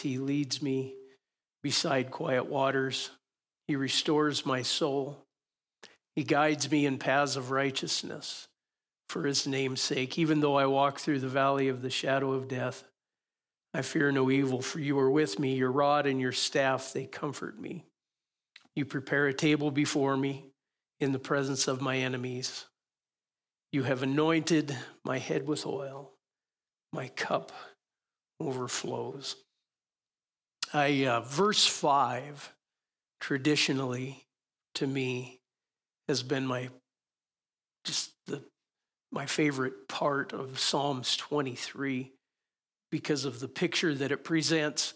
He leads me beside quiet waters. He restores my soul. He guides me in paths of righteousness for his name's sake. Even though I walk through the valley of the shadow of death, I fear no evil, for you are with me. Your rod and your staff, they comfort me. You prepare a table before me in the presence of my enemies. You have anointed my head with oil. My cup overflows. I, uh, verse 5, traditionally to me, has been my just the my favorite part of Psalms 23 because of the picture that it presents.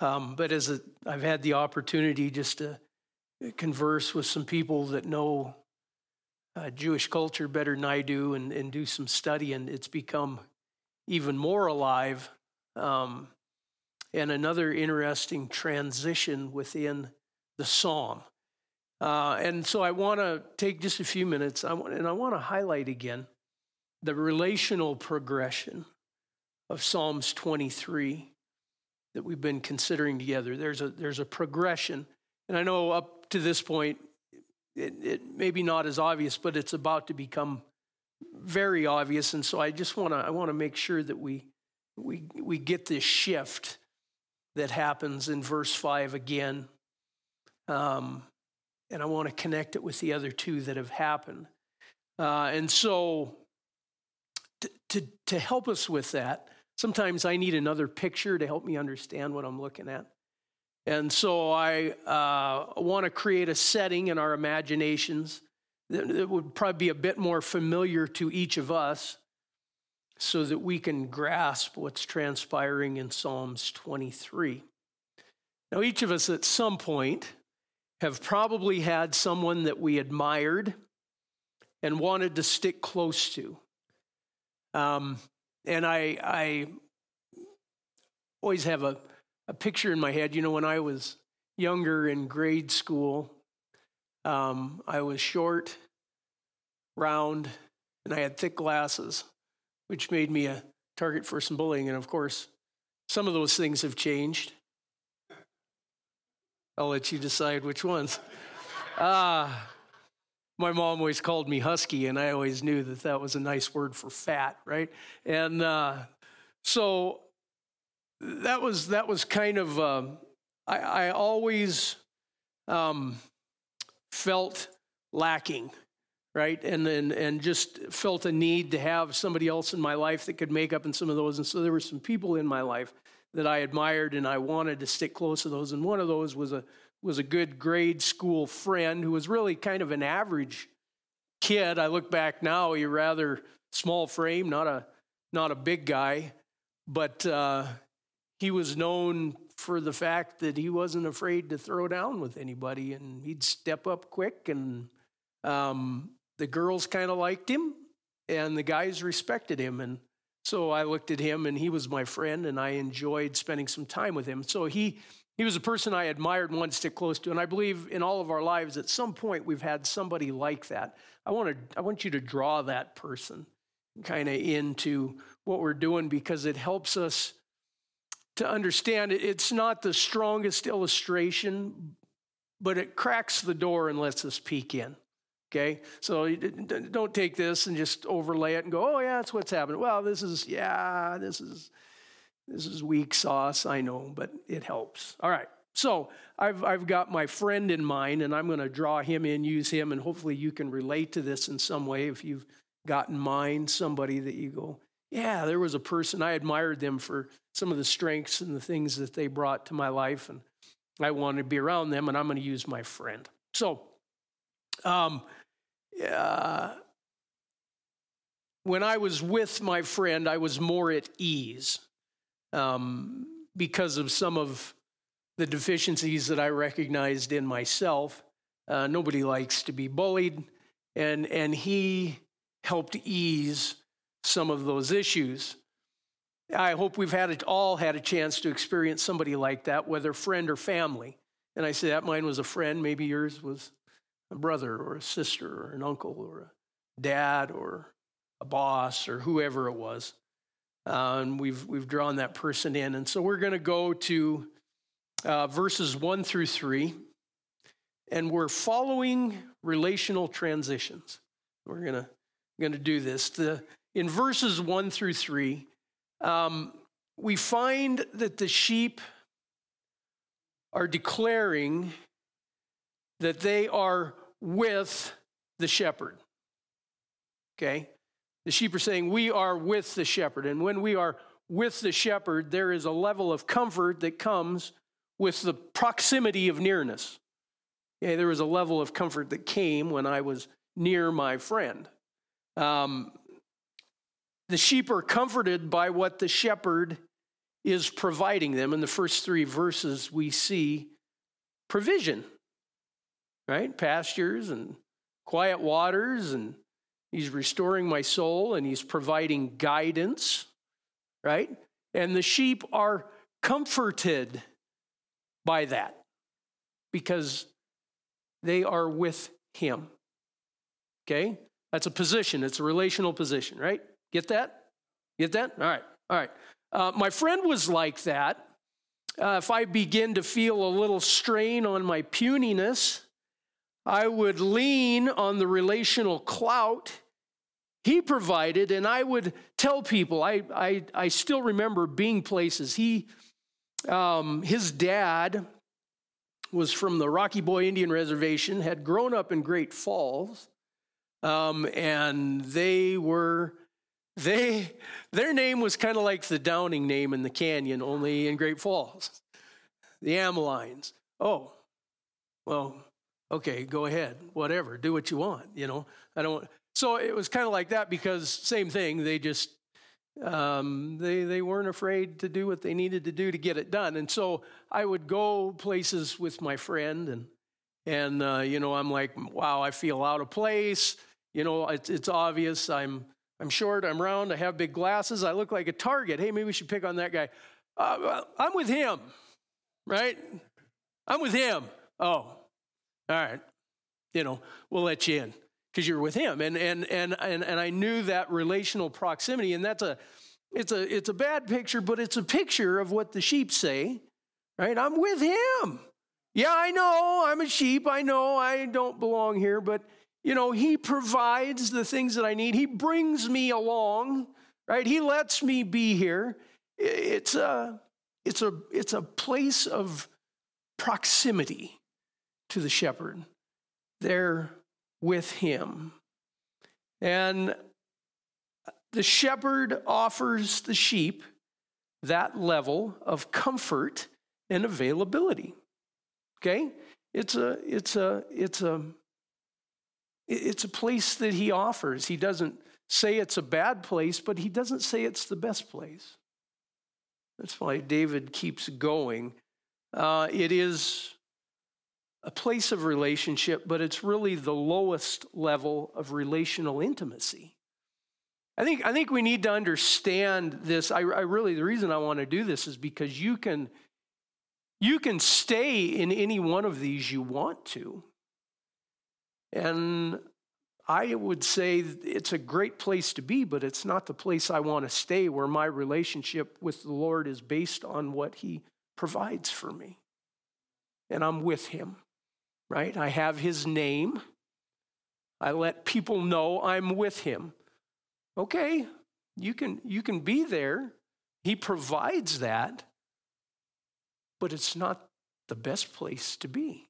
Um, but as I've had the opportunity just to converse with some people that know uh, Jewish culture better than I do and, and do some study, and it's become even more alive. Um, and another interesting transition within the psalm. Uh, and so I want to take just a few minutes I and I want to highlight again the relational progression of Psalms 23 that we've been considering together. There's a, there's a progression. And I know up to this point, it, it maybe not as obvious, but it's about to become very obvious. And so I just want to I want to make sure that we we we get this shift that happens in verse five again. Um, and I want to connect it with the other two that have happened. Uh, and so to, to, to help us with that, sometimes I need another picture to help me understand what I'm looking at. And so I uh, want to create a setting in our imaginations that, that would probably be a bit more familiar to each of us so that we can grasp what's transpiring in Psalms 23. Now, each of us at some point have probably had someone that we admired and wanted to stick close to. Um, and I, I always have a, a picture in my head. You know, when I was younger in grade school, um, I was short, round, and I had thick glasses, which made me a target for some bullying. And of course, some of those things have changed. I'll let you decide which ones. Ah. My mom always called me husky, and I always knew that that was a nice word for fat, right? And uh, so that was that was kind of uh, I, I, always um, felt lacking, right? And then and just felt a need to have somebody else in my life that could make up in some of those. And so there were some people in my life that I admired, and I wanted to stick close to those. And one of those was a was a good grade school friend who was really kind of an average kid. I look back now, he rather small frame, not a not a big guy, but uh, he was known for the fact that he wasn't afraid to throw down with anybody, and he'd step up quick, and um, the girls kind of liked him, and the guys respected him, and so I looked at him, and he was my friend, and I enjoyed spending some time with him. So he he was a person I admired and wanted to stick close to. And I believe in all of our lives, at some point, we've had somebody like that. I want, to, I want you to draw that person kind of into what we're doing because it helps us to understand it's not the strongest illustration, but it cracks the door and lets us peek in. Okay, so don't take this and just overlay it and go, oh, yeah, that's what's happening. Well, this is, yeah, this is this is weak sauce, I know, but it helps. All right. So I've, I've got my friend in mind, and I'm going to draw him in, use him, and hopefully you can relate to this in some way if you've got in mind somebody that you go, yeah, there was a person, I admired them for some of the strengths and the things that they brought to my life, and I wanted to be around them, and I'm going to use my friend. So, um, uh, when I was with my friend, I was more at ease um, because of some of the deficiencies that I recognized in myself. Uh, nobody likes to be bullied, and, and he helped ease some of those issues. I hope we've had it, all had a chance to experience somebody like that, whether friend or family. And I say that mine was a friend, maybe yours was a brother or a sister or an uncle or a dad or a boss or whoever it was. Uh, and we've, we've drawn that person in. And so we're going to go to uh, verses 1 through 3. And we're following relational transitions. We're going to going to do this. The, in verses 1 through 3, um, we find that the sheep are declaring that they are with the shepherd. Okay? The sheep are saying, We are with the shepherd. And when we are with the shepherd, there is a level of comfort that comes with the proximity of nearness. Okay, there was a level of comfort that came when I was near my friend. Um, the sheep are comforted by what the shepherd is providing them. In the first three verses, we see provision, right? Pastures and quiet waters, and he's restoring my soul and he's providing guidance, right? And the sheep are comforted by that because they are with him. Okay? That's a position, it's a relational position, right? Get that? Get that? All right, all right. Uh, my friend was like that. Uh, if I begin to feel a little strain on my puniness, I would lean on the relational clout he provided, and I would tell people. I, I, I still remember being places. He, um, his dad was from the Rocky Boy Indian Reservation, had grown up in Great Falls, um, and they were they their name was kind of like the Downing name in the canyon, only in Great Falls. The Amelines. Oh, well, okay, go ahead, whatever, do what you want. You know, I don't. So it was kind of like that because same thing. They just um, they they weren't afraid to do what they needed to do to get it done. And so I would go places with my friend, and and uh, you know I'm like, wow, I feel out of place. You know, it's, it's obvious I'm I'm short, I'm round, I have big glasses, I look like a target. Hey, maybe we should pick on that guy. Uh, I'm with him, right? I'm with him. Oh, all right. You know, we'll let you in because you're with him. And, and, and, and, and I knew that relational proximity. And that's a, it's a, it's a bad picture, but it's a picture of what the sheep say, right? I'm with him. Yeah, I know I'm a sheep. I know I don't belong here, but you know, He provides the things that I need. He brings me along, right? He lets me be here. It's a, it's a, it's a place of proximity to the shepherd. They're with Him. And the shepherd offers the sheep that level of comfort and availability. Okay? It's a, it's a, it's a, it's a place that he offers. He doesn't say it's a bad place, but he doesn't say it's the best place. That's why David keeps going. Uh, it is a place of relationship, but it's really the lowest level of relational intimacy. I think, I think we need to understand this. I, I really, the reason I want to do this is because you can, you can stay in any one of these you want to. And I would say it's a great place to be, but it's not the place I want to stay where my relationship with the Lord is based on what He provides for me. And I'm with Him, right? I have His name. I let people know I'm with Him. Okay, you can, you can be there. He provides that, but it's not the best place to be.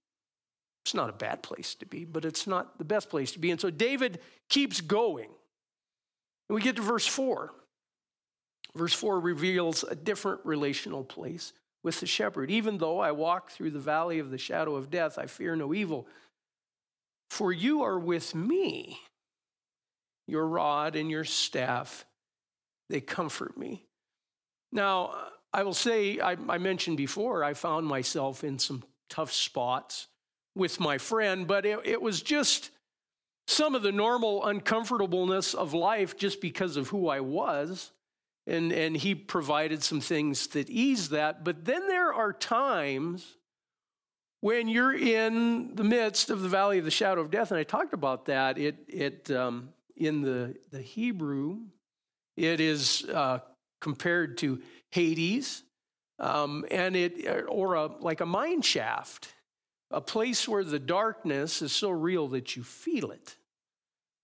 It's not a bad place to be, but it's not the best place to be. And so David keeps going. And we get to verse 4. Verse 4 reveals a different relational place with the shepherd. Even though I walk through the valley of the shadow of death, I fear no evil. For you are with me. Your rod and your staff, they comfort me. Now, I will say, I, I mentioned before, I found myself in some tough spots with my friend, but it, it was just some of the normal uncomfortableness of life just because of who I was. And, and he provided some things that ease that. But then there are times when you're in the midst of the valley of the shadow of death, and I talked about that. It, it um, in the, the Hebrew, it is uh, compared to Hades, um, and it or a, like a mine shaft, a place where the darkness is so real that you feel it,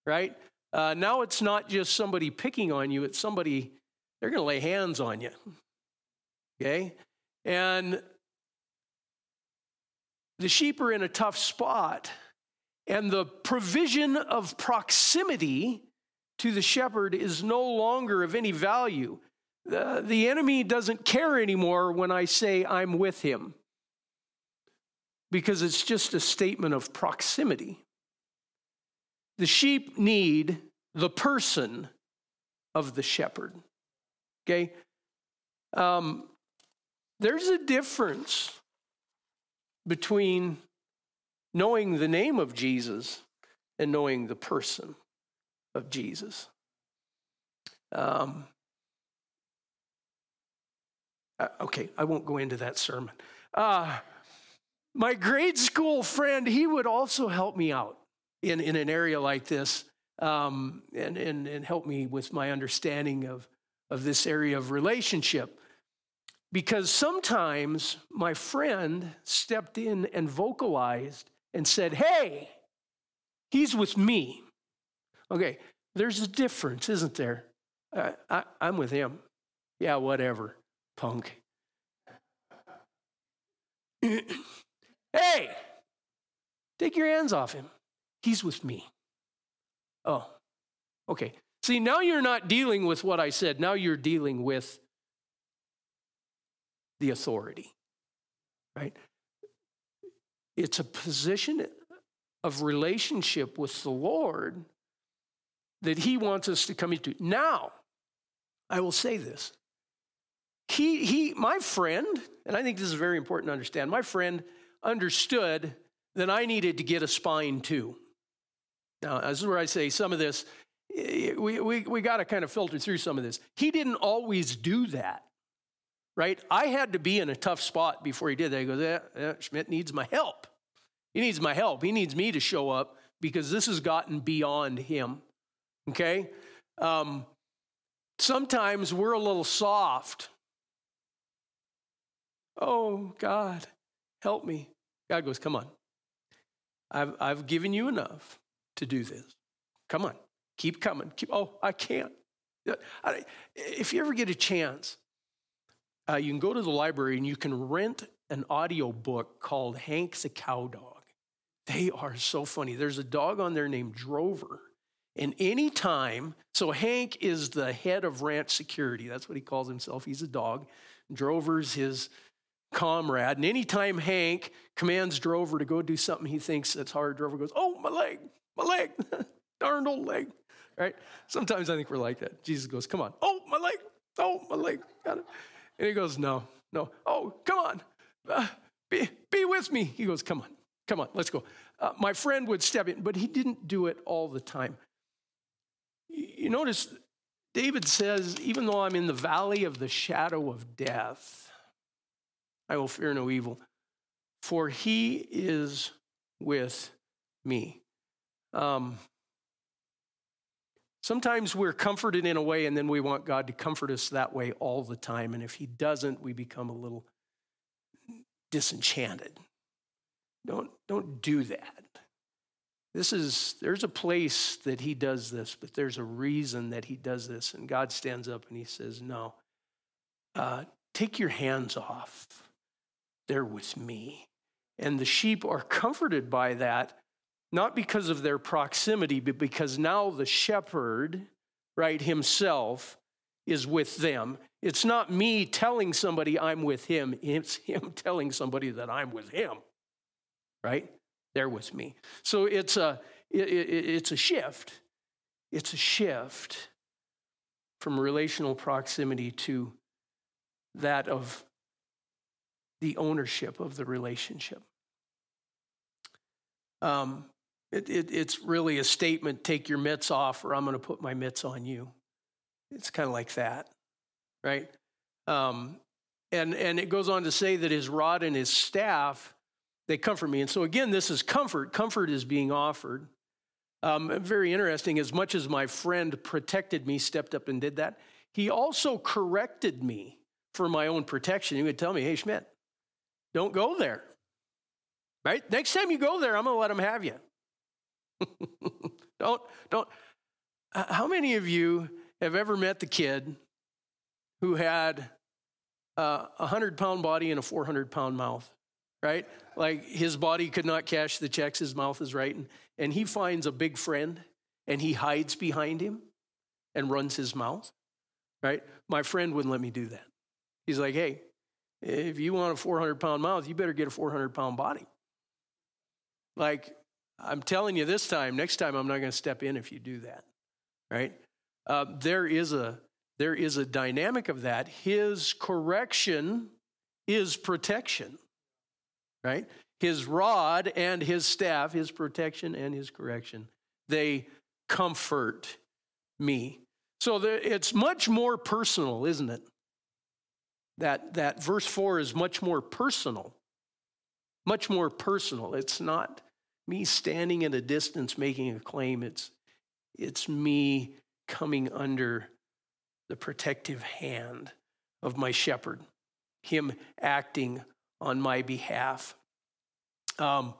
right? Uh, now it's not just somebody picking on you; it's somebody they're going to lay hands on you. Okay, and the sheep are in a tough spot, and the provision of proximity to the shepherd is no longer of any value. The, the enemy doesn't care anymore when I say I'm with him because it's just a statement of proximity. The sheep need the person of the shepherd. Okay? Um, there's a difference between knowing the name of Jesus and knowing the person of Jesus. Um, uh, okay, I won't go into that sermon. Uh, my grade school friend, he would also help me out in, in an area like this um, and, and, and help me with my understanding of, of this area of relationship. Because sometimes my friend stepped in and vocalized and said, Hey, he's with me. Okay, there's a difference, isn't there? Uh, I, I'm with him. Yeah, whatever, punk. hey, take your hands off him. He's with me. Oh, okay. See, now you're not dealing with what I said. Now you're dealing with the authority, right? It's a position of relationship with the Lord that He wants us to come into. Now, I will say this. He, he, my friend, and I think this is very important to understand, my friend understood that I needed to get a spine too. Now, this is where I say some of this, we, we, we got to kind of filter through some of this. He didn't always do that, right? I had to be in a tough spot before he did that. He goes, eh, eh, Schmidt needs my help. He needs my help. He needs me to show up because this has gotten beyond him, okay? Um, sometimes we're a little soft. Oh, God, help me. God goes, Come on. I've, I've given you enough to do this. Come on. Keep coming. Keep, oh, I can't. If you ever get a chance, uh, you can go to the library and you can rent an audio book called Hank the Cow Dog. They are so funny. There's a dog on there named Drover. And anytime, so Hank is the head of ranch security. That's what he calls himself. He's a dog. Drover's his comrade. And anytime Hank commands Drover to go do something he thinks that's hard, Drover goes, Oh, my leg, my leg, darned old leg. Right? Sometimes I think we're like that. Jesus goes, Come on. Oh, my leg. Oh, my leg. Got it. And he goes, No, no. Oh, come on. Uh, be, be with me. He goes, Come on. Come on, let's go. Uh, my friend would step in, but he didn't do it all the time. You notice David says, Even though I'm in the valley of the shadow of death, I will fear no evil, for he is with me. Um, sometimes we're comforted in a way, and then we want God to comfort us that way all the time. And if he doesn't, we become a little disenchanted. Don't, don't do that. This is, there's a place that he does this, but there's a reason that he does this. And God stands up and he says, No, uh, take your hands off they're with me. And the sheep are comforted by that, not because of their proximity, but because now the shepherd, right, himself is with them. It's not me telling somebody I'm with him, it's him telling somebody that I'm with him, right? They're with me. So it's a, it, it, it's a shift. It's a shift from relational proximity to that of the ownership of the relationship. Um, it, it, it's really a statement take your mitts off, or I'm going to put my mitts on you. It's kind of like that, right? Um, and, and it goes on to say that his rod and his staff, they comfort me. And so, again, this is comfort. Comfort is being offered. Um, very interesting. As much as my friend protected me, stepped up and did that, he also corrected me for my own protection. He would tell me, hey, Schmidt, don't go there. Right? Next time you go there, I'm going to let them have you. don't, don't. Uh, how many of you have ever met the kid who had a 100 pound body and a 400 pound mouth? Right? Like his body could not cash the checks, his mouth is writing. And, and he finds a big friend and he hides behind him and runs his mouth. Right? My friend wouldn't let me do that. He's like, hey, if you want a 400 pound mouth, you better get a 400 pound body. Like, I'm telling you this time, next time I'm not going to step in if you do that, right? Uh, there is a there is a dynamic of that. His correction is protection, right? His rod and his staff, his protection and his correction, they comfort me. So the, it's much more personal, isn't it? That, that verse 4 is much more personal. Much more personal. It's not me standing at a distance making a claim, it's, it's me coming under the protective hand of my shepherd, him acting on my behalf. Um,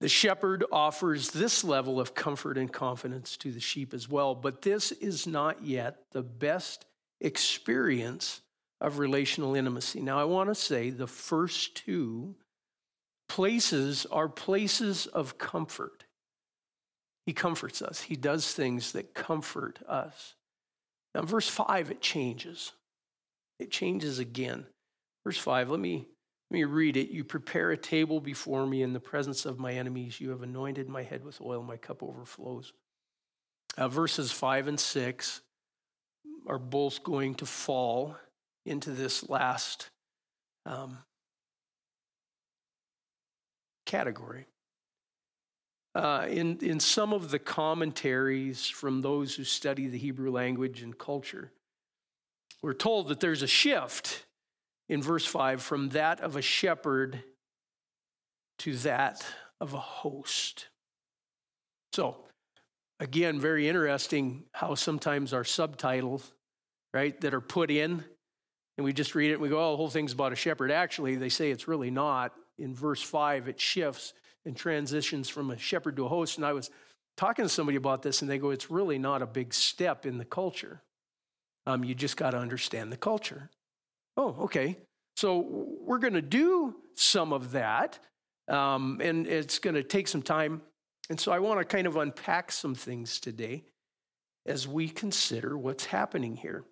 the shepherd offers this level of comfort and confidence to the sheep as well, but this is not yet the best experience of relational intimacy. Now, I want to say the first two places are places of comfort. He comforts us, He does things that comfort us. Now, verse 5, it changes. It changes again. Verse 5, let me, let me read it. You prepare a table before me in the presence of my enemies. You have anointed my head with oil, my cup overflows. Uh, verses 5 and 6 are both going to fall into this last um, category. Uh, in, in some of the commentaries from those who study the Hebrew language and culture, we're told that there's a shift in verse 5 from that of a shepherd to that of a host. So, again, very interesting how sometimes our subtitles, right, that are put in and we just read it and we go, oh, the whole thing's about a shepherd. Actually, they say it's really not. In verse 5, it shifts and transitions from a shepherd to a host. And I was talking to somebody about this, and they go, it's really not a big step in the culture. Um, you just got to understand the culture. Oh, okay. So we're going to do some of that, um, and it's going to take some time. And so I want to kind of unpack some things today as we consider what's happening here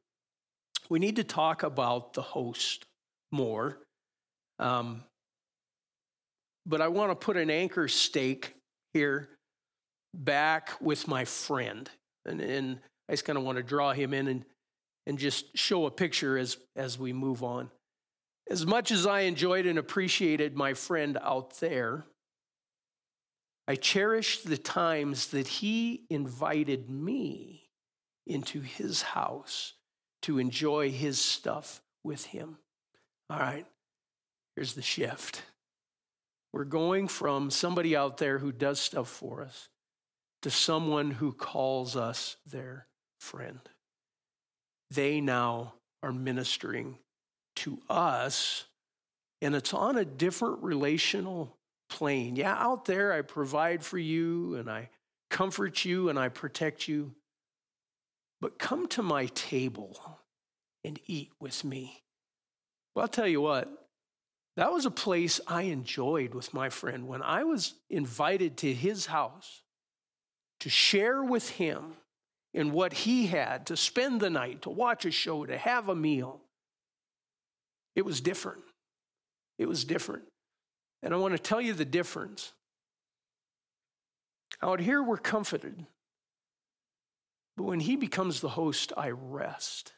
we need to talk about the host more. Um, but I want to put an anchor stake here back with my friend. And, and I just kind of want to draw him in and, and just show a picture as, as we move on. As much as I enjoyed and appreciated my friend out there, I cherished the times that he invited me into his house to enjoy his stuff with him. All right, here's the shift. We're going from somebody out there who does stuff for us to someone who calls us their friend. They now are ministering to us, and it's on a different relational plane. Yeah, out there, I provide for you and I comfort you and I protect you. But come to my table and eat with me. Well, I'll tell you what, that was a place I enjoyed with my friend. When I was invited to his house to share with him in what he had, to spend the night, to watch a show, to have a meal, it was different. It was different. And I want to tell you the difference. Out here, we're comforted. But when he becomes the host, I rest.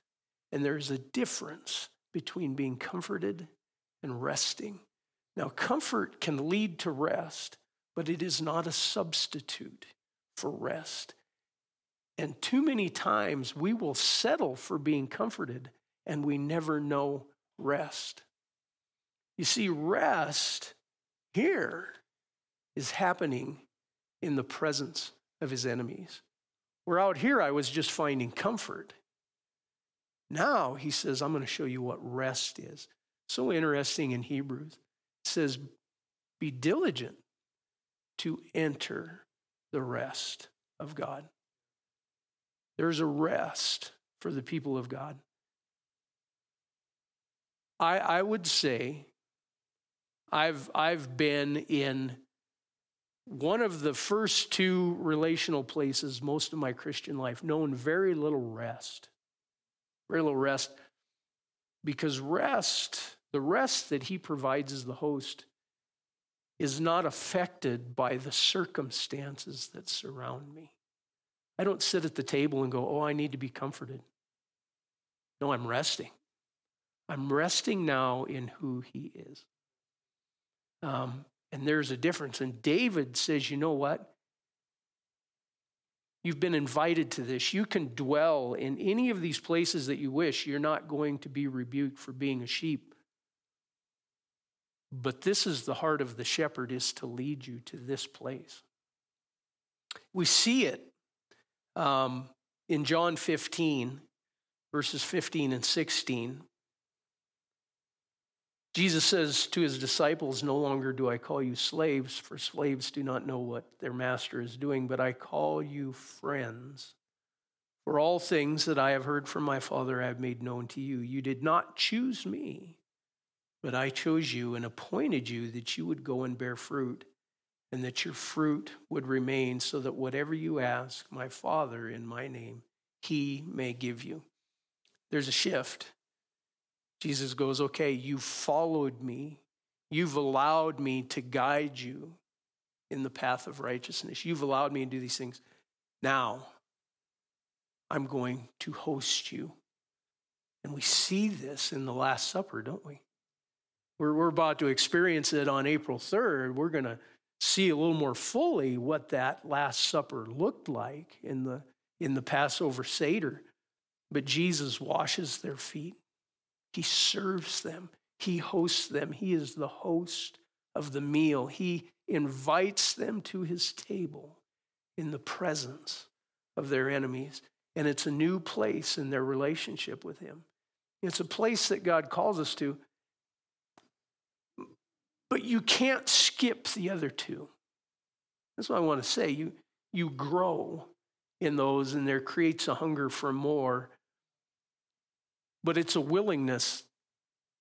And there's a difference between being comforted and resting. Now, comfort can lead to rest, but it is not a substitute for rest. And too many times we will settle for being comforted and we never know rest. You see, rest here is happening in the presence of his enemies. Where out here I was just finding comfort. Now he says, I'm going to show you what rest is. So interesting in Hebrews. It says, Be diligent to enter the rest of God. There's a rest for the people of God. I, I would say I've, I've been in one of the first two relational places most of my Christian life, known very little rest. Very little rest. Because rest, the rest that he provides as the host, is not affected by the circumstances that surround me. I don't sit at the table and go, oh, I need to be comforted. No, I'm resting. I'm resting now in who he is. Um, and there's a difference. And David says, you know what? You've been invited to this. You can dwell in any of these places that you wish. You're not going to be rebuked for being a sheep. But this is the heart of the shepherd is to lead you to this place. We see it um, in John 15, verses 15 and 16. Jesus says to his disciples, No longer do I call you slaves, for slaves do not know what their master is doing, but I call you friends. For all things that I have heard from my Father I have made known to you. You did not choose me, but I chose you and appointed you that you would go and bear fruit, and that your fruit would remain, so that whatever you ask my Father in my name, he may give you. There's a shift Jesus goes, Okay, you followed me. You've allowed me to guide you in the path of righteousness. You've allowed me to do these things. Now, I'm going to host you. And we see this in the Last Supper, don't we? We're, we're about to experience it on April 3rd. We're going to see a little more fully what that Last Supper looked like in the, in the Passover Seder. But Jesus washes their feet. He serves them, He hosts them. He is the host of the meal. He invites them to His table in the presence of their enemies. And it's a new place in their relationship with Him. It's a place that God calls us to. But you can't skip the other two. That's what I want to say. You, you grow in those, and there creates a hunger for more but it's a willingness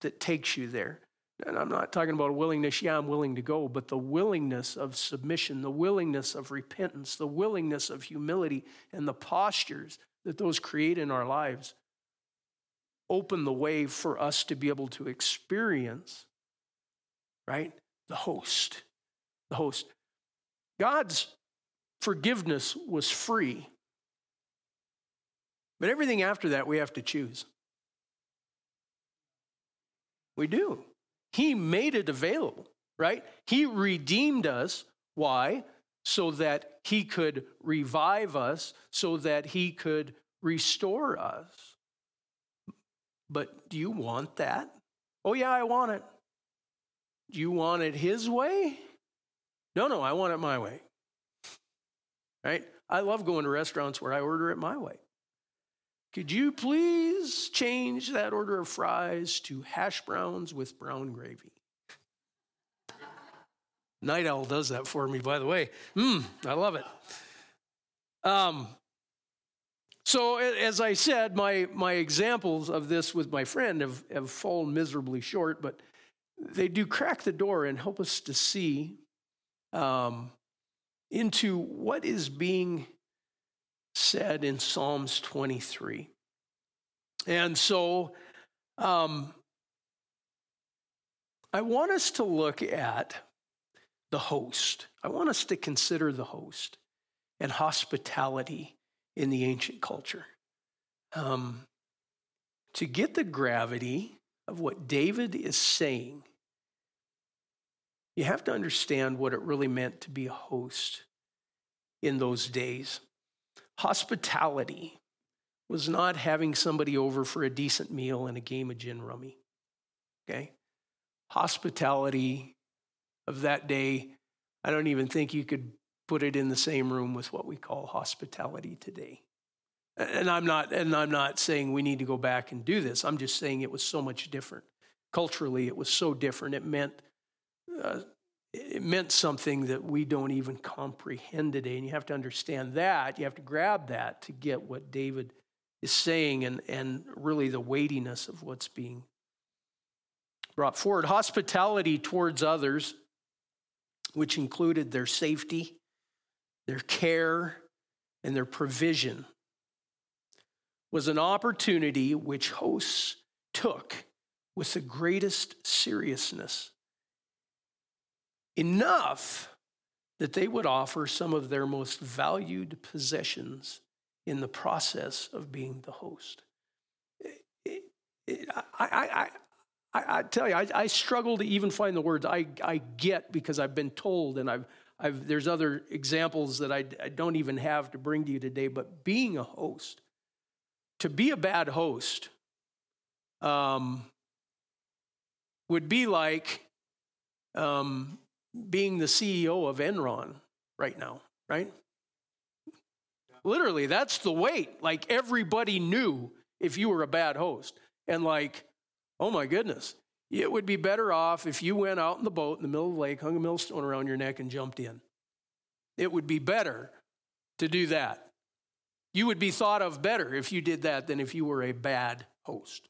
that takes you there. And I'm not talking about a willingness, yeah, I'm willing to go, but the willingness of submission, the willingness of repentance, the willingness of humility, and the postures that those create in our lives open the way for us to be able to experience, right? The host. The host. God's forgiveness was free. But everything after that, we have to choose. We do. He made it available, right? He redeemed us. Why? So that he could revive us, so that he could restore us. But do you want that? Oh, yeah, I want it. Do you want it his way? No, no, I want it my way. Right? I love going to restaurants where I order it my way. Could you please change that order of fries to hash browns with brown gravy? Night Owl does that for me, by the way. Mmm, I love it. Um, so, as I said, my, my examples of this with my friend have, have fallen miserably short, but they do crack the door and help us to see um, into what is being said in Psalms 23. And so um, I want us to look at the host. I want us to consider the host and hospitality in the ancient culture. Um, to get the gravity of what David is saying, you have to understand what it really meant to be a host in those days. Hospitality was not having somebody over for a decent meal and a game of gin rummy. Okay? Hospitality of that day, I don't even think you could put it in the same room with what we call hospitality today. And I'm not and I'm not saying we need to go back and do this. I'm just saying it was so much different. Culturally, it was so different. It meant uh, it meant something that we don't even comprehend today. And you have to understand that. You have to grab that to get what David is saying and, and really the weightiness of what's being brought forward. Hospitality towards others, which included their safety, their care, and their provision, was an opportunity which hosts took with the greatest seriousness. Enough that they would offer some of their most valued possessions in the process of being the host. I, I, I, I, tell you, I, I, struggle to even find the words I, I get because I've been told, and I've, I've, there's other examples that I, I don't even have to bring to you today. But being a host, to be a bad host, um, would be like um, being the CEO of Enron right now, right? Literally, that's the weight. Like everybody knew if you were a bad host. And like, oh my goodness, it would be better off if you went out in the boat in the middle of the lake, hung a millstone around your neck, and jumped in. It would be better to do that. You would be thought of better if you did that than if you were a bad host.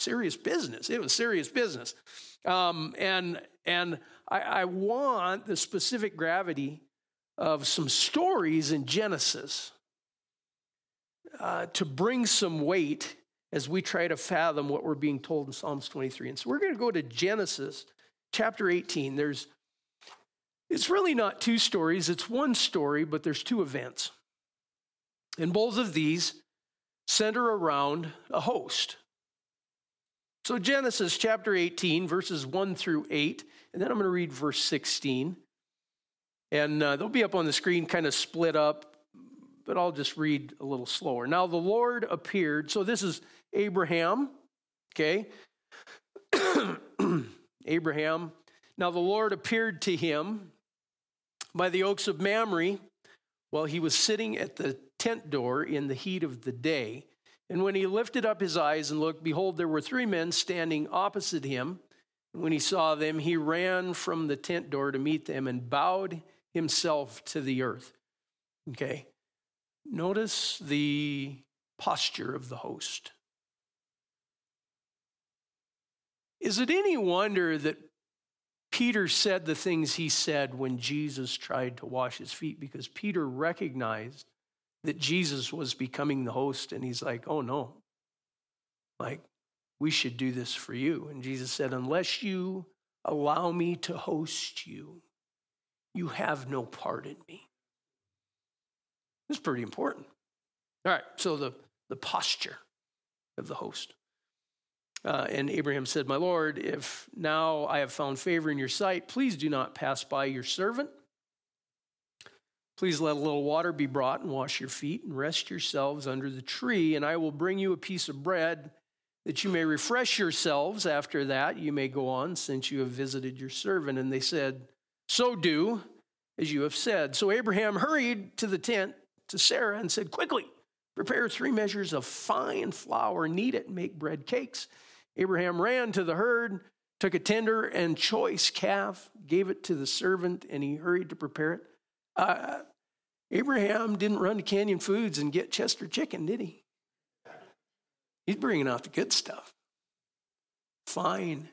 Serious business. It was serious business. Um, and and I, I want the specific gravity of some stories in Genesis uh, to bring some weight as we try to fathom what we're being told in Psalms 23. And so we're going to go to Genesis chapter 18. There's it's really not two stories, it's one story, but there's two events. And both of these center around a host. So, Genesis chapter 18, verses 1 through 8, and then I'm going to read verse 16. And uh, they'll be up on the screen, kind of split up, but I'll just read a little slower. Now the Lord appeared. So this is Abraham, okay? Abraham. Now the Lord appeared to him by the oaks of Mamre while he was sitting at the tent door in the heat of the day. And when he lifted up his eyes and looked, behold, there were three men standing opposite him. And when he saw them, he ran from the tent door to meet them and bowed himself to the earth. Okay. Notice the posture of the host. Is it any wonder that Peter said the things he said when Jesus tried to wash his feet? Because Peter recognized that Jesus was becoming the host, and he's like, oh no, like, we should do this for you. And Jesus said, unless you allow me to host you, you have no part in me. It's pretty important. All right, so the, the posture of the host. Uh, and Abraham said, My Lord, if now I have found favor in your sight, please do not pass by your servant. Please let a little water be brought and wash your feet and rest yourselves under the tree, and I will bring you a piece of bread that you may refresh yourselves. After that, you may go on, since you have visited your servant. And they said, so do as you have said. So Abraham hurried to the tent to Sarah and said, Quickly, prepare three measures of fine flour, knead it, and make bread cakes. Abraham ran to the herd, took a tender and choice calf, gave it to the servant, and he hurried to prepare it. Uh, Abraham didn't run to Canyon Foods and get Chester chicken, did he? He's bringing out the good stuff. Fine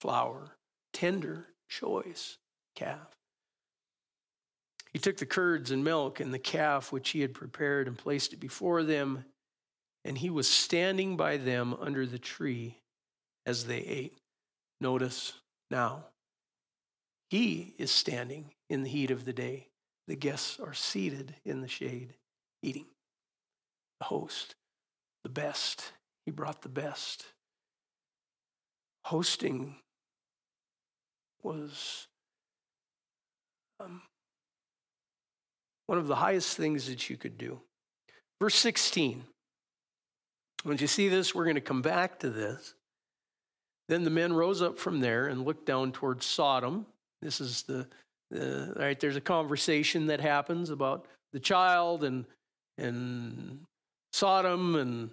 flour, tender, choice calf. He took the curds and milk and the calf which he had prepared and placed it before them, and he was standing by them under the tree as they ate. Notice now, he is standing in the heat of the day. The guests are seated in the shade, eating. The host, the best. He brought the best. Hosting was um, one of the highest things that you could do. Verse 16. Once you see this, we're going to come back to this. Then the men rose up from there and looked down towards Sodom. This is the, the right. There's a conversation that happens about the child and and Sodom and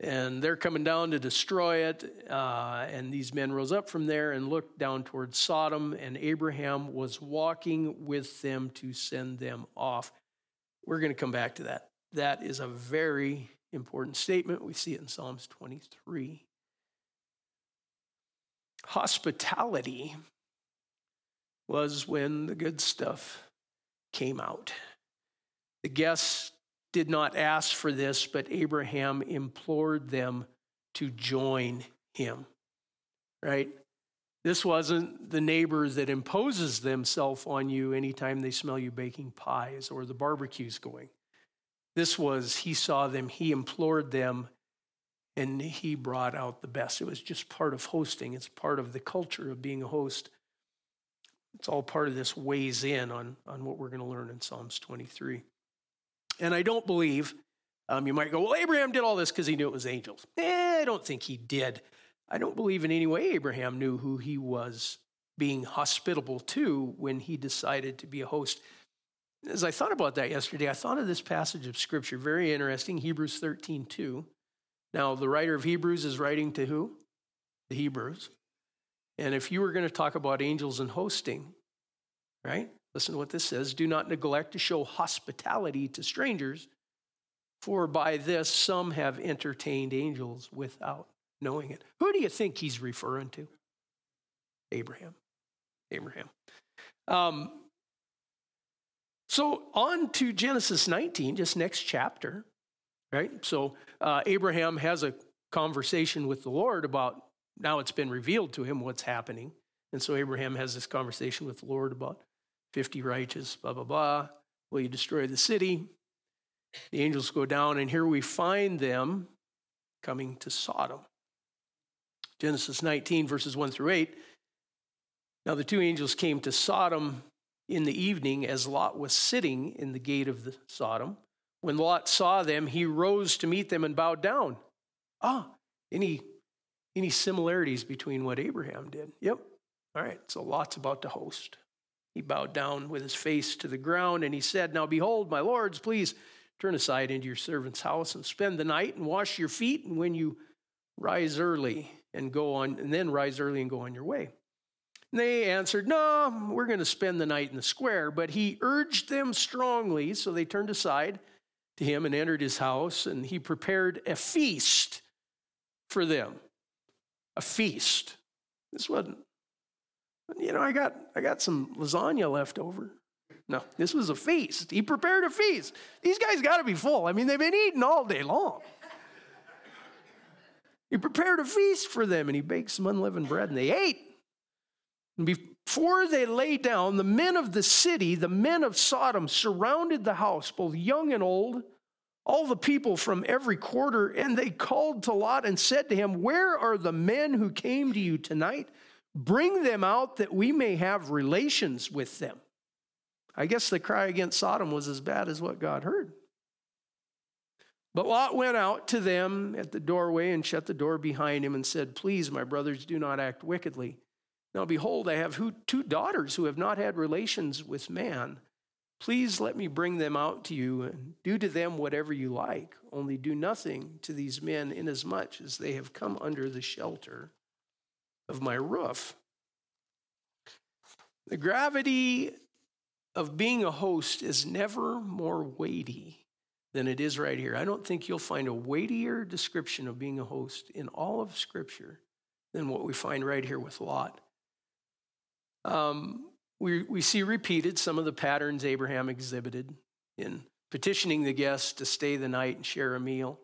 and they're coming down to destroy it. Uh, and these men rose up from there and looked down towards Sodom, and Abraham was walking with them to send them off. We're going to come back to that. That is a very important statement. We see it in Psalms 23. Hospitality was when the good stuff came out. The guests did not ask for this, but Abraham implored them to join him. Right? This wasn't the neighbor that imposes themselves on you anytime they smell you baking pies or the barbecue's going. This was, he saw them, he implored them, and he brought out the best. It was just part of hosting, it's part of the culture of being a host. It's all part of this weighs in on, on what we're going to learn in Psalms 23. And I don't believe, um, you might go, well, Abraham did all this because he knew it was angels. Eh, I don't think he did. I don't believe in any way Abraham knew who he was being hospitable to when he decided to be a host. As I thought about that yesterday, I thought of this passage of scripture, very interesting, Hebrews 13, 2. Now, the writer of Hebrews is writing to who? The Hebrews. And if you were going to talk about angels and hosting, right? Listen to what this says Do not neglect to show hospitality to strangers, for by this some have entertained angels without knowing it. Who do you think he's referring to? Abraham. Abraham. Um, so on to Genesis 19, just next chapter, right? So uh, Abraham has a conversation with the Lord about now it's been revealed to him what's happening. And so Abraham has this conversation with the Lord about 50 righteous, blah, blah, blah. Will you destroy the city? The angels go down, and here we find them coming to Sodom. Genesis 19, verses 1 through 8. Now the two angels came to Sodom in the evening as Lot was sitting in the gate of the Sodom. When Lot saw them, he rose to meet them and bowed down. Ah, any, any similarities between what Abraham did? Yep. All right, so Lot's about to host. He bowed down with his face to the ground and he said, Now behold, my lords, please turn aside into your servant's house and spend the night and wash your feet. And when you rise early and go on, and then rise early and go on your way. And they answered, No, we're going to spend the night in the square. But he urged them strongly, so they turned aside to him and entered his house, and he prepared a feast for them. A feast. This wasn't you know, I got, I got some lasagna left over. No, this was a feast. He prepared a feast. These guys got to be full. I mean, they've been eating all day long. He prepared a feast for them and he baked some unleavened bread and they ate. And before they lay down, the men of the city, the men of Sodom, surrounded the house, both young and old, all the people from every quarter, and they called to Lot and said to him, Where are the men who came to you tonight? Bring them out that we may have relations with them. I guess the cry against Sodom was as bad as what God heard. But Lot went out to them at the doorway and shut the door behind him and said, Please, my brothers, do not act wickedly. Now, behold, I have two daughters who have not had relations with man. Please let me bring them out to you and do to them whatever you like. Only do nothing to these men, inasmuch as they have come under the shelter of my roof. The gravity of being a host is never more weighty than it is right here. I don't think you'll find a weightier description of being a host in all of Scripture than what we find right here with Lot. Um, we, we see repeated some of the patterns Abraham exhibited in petitioning the guests to stay the night and share a meal.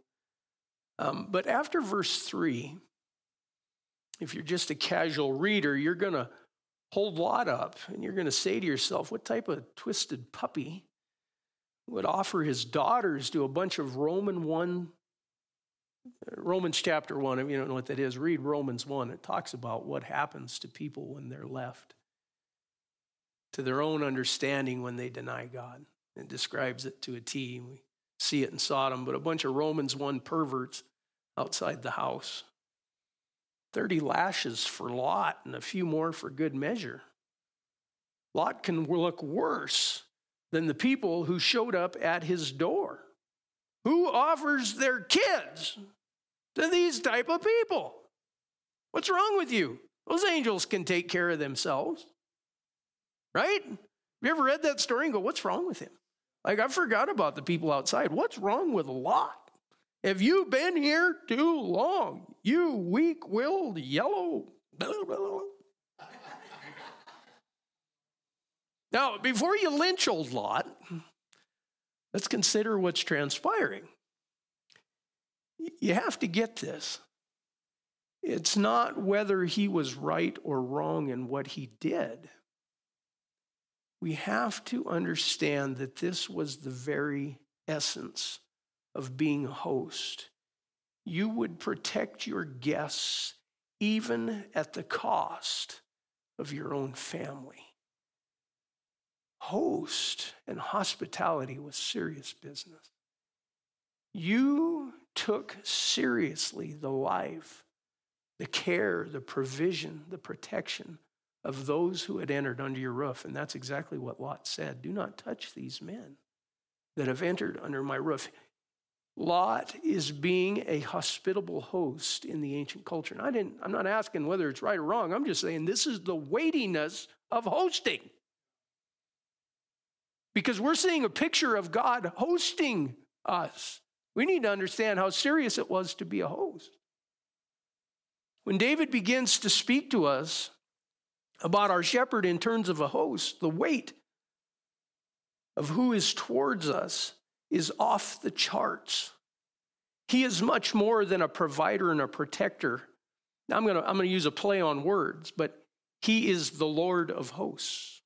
Um, but after verse 3, if you're just a casual reader, you're going to hold Lot up and you're going to say to yourself, what type of twisted puppy would offer his daughters to a bunch of Roman 1, Romans chapter 1, if you don't know what that is, read Romans 1. It talks about what happens to people when they're left to their own understanding when they deny God. It describes it to a T. We see it in Sodom, but a bunch of Romans 1 perverts outside the house. 30 lashes for Lot and a few more for good measure. Lot can look worse than the people who showed up at his door. who offers their kids to these type of people? What's wrong with you? Those angels can take care of themselves. Right? Have you ever read that story and go, what's wrong with him? Like, I forgot about the people outside. What's wrong with Lot? Have you been here too long? You weak willed yellow. now, before you lynch old Lot, let's consider what's transpiring. You have to get this. It's not whether he was right or wrong in what he did. We have to understand that this was the very essence of being a host. You would protect your guests even at the cost of your own family. Host and hospitality was serious business. You took seriously the life the care, the provision, the protection of those who had entered under your roof. And that's exactly what Lot said Do not touch these men that have entered under my roof. Lot is being a hospitable host in the ancient culture. And I didn't, I'm not asking whether it's right or wrong. I'm just saying this is the weightiness of hosting. Because we're seeing a picture of God hosting us. We need to understand how serious it was to be a host. When David begins to speak to us about our shepherd in terms of a host, the weight of who is towards us is off the charts. He is much more than a provider and a protector. Now, I'm going to I'm going to use a play on words, but he is the Lord of hosts.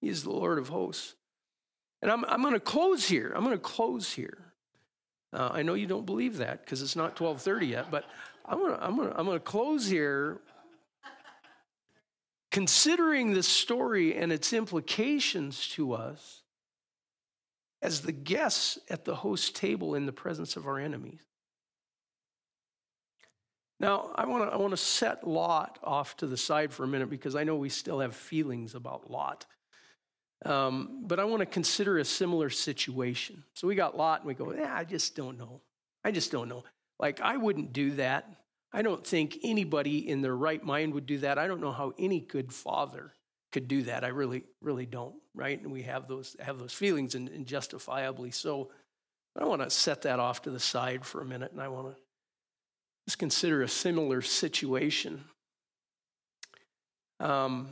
He is the Lord of hosts. And I'm, I'm going to close here. I'm going to close here uh, I know you don't believe that because it's not 12:30 yet, but I'm gonna, I'm gonna, I'm gonna close here. Considering this story and its implications to us as the guests at the host table in the presence of our enemies. Now, I want to I want to set Lot off to the side for a minute because I know we still have feelings about Lot. Um, but I want to consider a similar situation. So we got Lot and we go, yeah, I just don't know. I just don't know. Like, I wouldn't do that. I don't think anybody in their right mind would do that. I don't know how any good father could do that. I really, really don't, right? And we have those, have those feelings and, and justifiably so. But I want to set that off to the side for a minute and I want to just consider a similar situation. Um,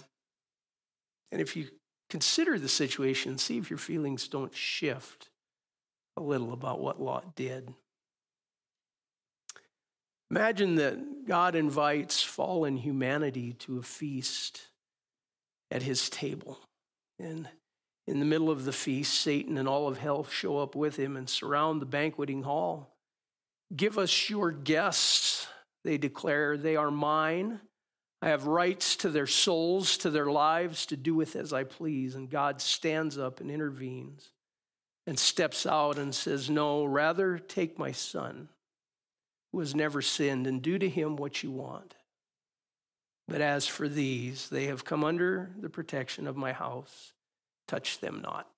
and if you Consider the situation see if your feelings don't shift a little about what Lot did. Imagine that God invites fallen humanity to a feast at his table. And in the middle of the feast, Satan and all of hell show up with him and surround the banqueting hall. Give us your guests, they declare. They are mine. I have rights to their souls, to their lives, to do with as I please. And God stands up and intervenes and steps out and says, No, rather take my son, who has never sinned, and do to him what you want. But as for these, they have come under the protection of my house. Touch them not.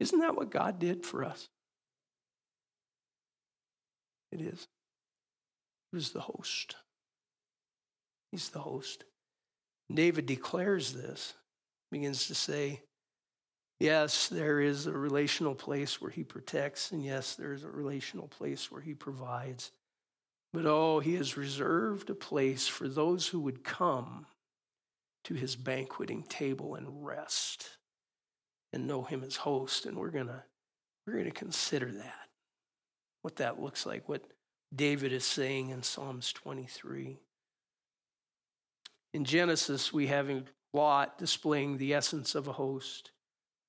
Isn't that what God did for us? It is. Who's the host? He's the host. David declares this, begins to say, Yes, there is a relational place where he protects, and yes, there is a relational place where he provides. But oh, he has reserved a place for those who would come to his banqueting table and rest and know him as host. And we're gonna we're gonna consider that, what that looks like, what David is saying in Psalms 23. In Genesis, we have Lot displaying the essence of a host,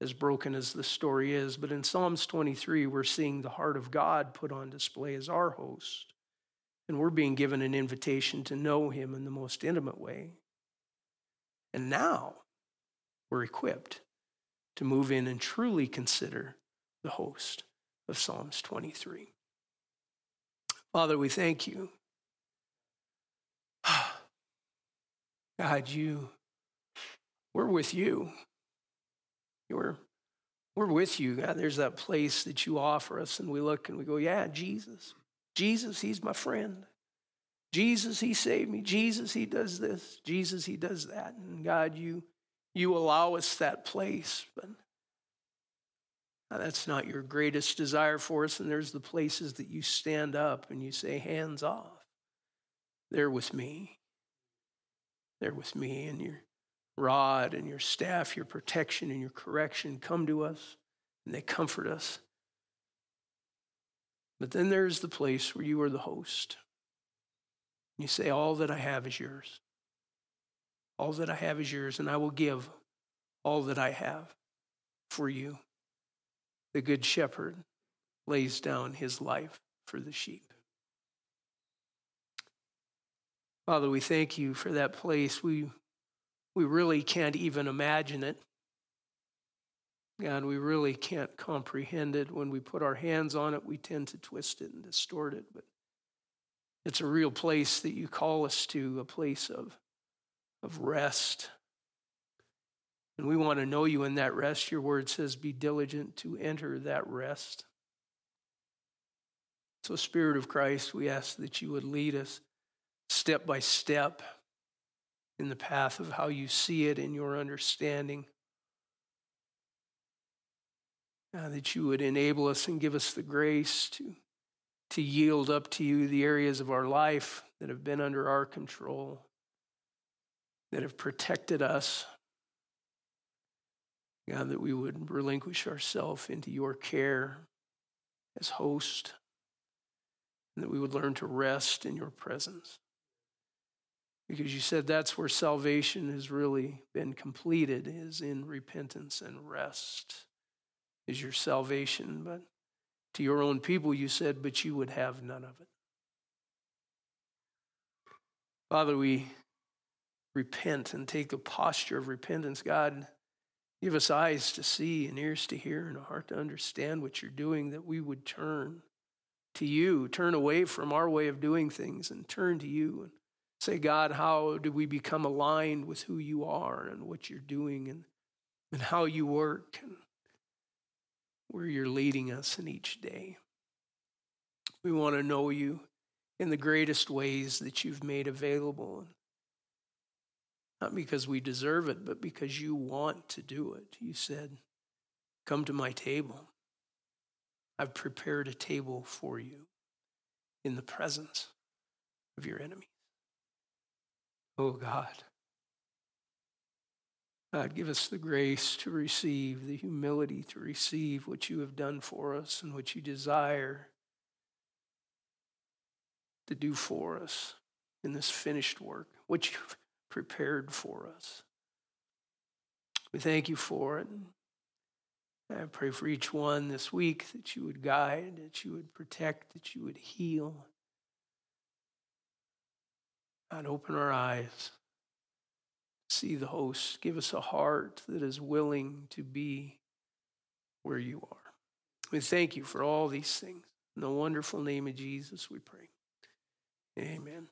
as broken as the story is. But in Psalms 23, we're seeing the heart of God put on display as our host. And we're being given an invitation to know him in the most intimate way. And now we're equipped to move in and truly consider the host of Psalms 23. Father, we thank you. God, you, we're with you. We're, we're with you, God. There's that place that you offer us, and we look and we go, Yeah, Jesus. Jesus, He's my friend. Jesus, He saved me. Jesus, He does this. Jesus, He does that. And God, you, you allow us that place. But that's not your greatest desire for us. And there's the places that you stand up and you say, Hands off. They're with me. They're with me. And your rod and your staff, your protection and your correction come to us and they comfort us. But then there's the place where you are the host. You say, All that I have is yours. All that I have is yours, and I will give all that I have for you. The Good Shepherd lays down his life for the sheep. Father, we thank you for that place. We, we really can't even imagine it. God, we really can't comprehend it. When we put our hands on it, we tend to twist it and distort it. But it's a real place that you call us to, a place of, of rest. And we want to know you in that rest. Your word says, be diligent to enter that rest. So, Spirit of Christ, we ask that you would lead us step by step in the path of how you see it in your understanding. That you would enable us and give us the grace to, to yield up to you the areas of our life that have been under our control, that have protected us. God, that we would relinquish ourselves into your care as host, and that we would learn to rest in your presence because you said that's where salvation has really been completed is in repentance and rest is your salvation. But to your own people you said but you would have none of it. Father we repent and take a posture of repentance. God give us eyes to see and ears to hear and a heart to understand what you're doing that we would turn to you turn away from our way of doing things and turn to you and Say, God, how do we become aligned with who you are and what you're doing and, and how you work and where you're leading us in each day? We want to know you in the greatest ways that you've made available. Not because we deserve it, but because you want to do it. You said, Come to my table. I've prepared a table for you in the presence of your enemies. Oh God. God, give us the grace to receive, the humility to receive what you have done for us and what you desire to do for us in this finished work, what you've prepared for us. We thank you for it. I pray for each one this week that you would guide, that you would protect, that you would heal, God, open our eyes, see the host. Give us a heart that is willing to be where you are. We thank you for all these things. In the wonderful name of Jesus, we pray. Amen.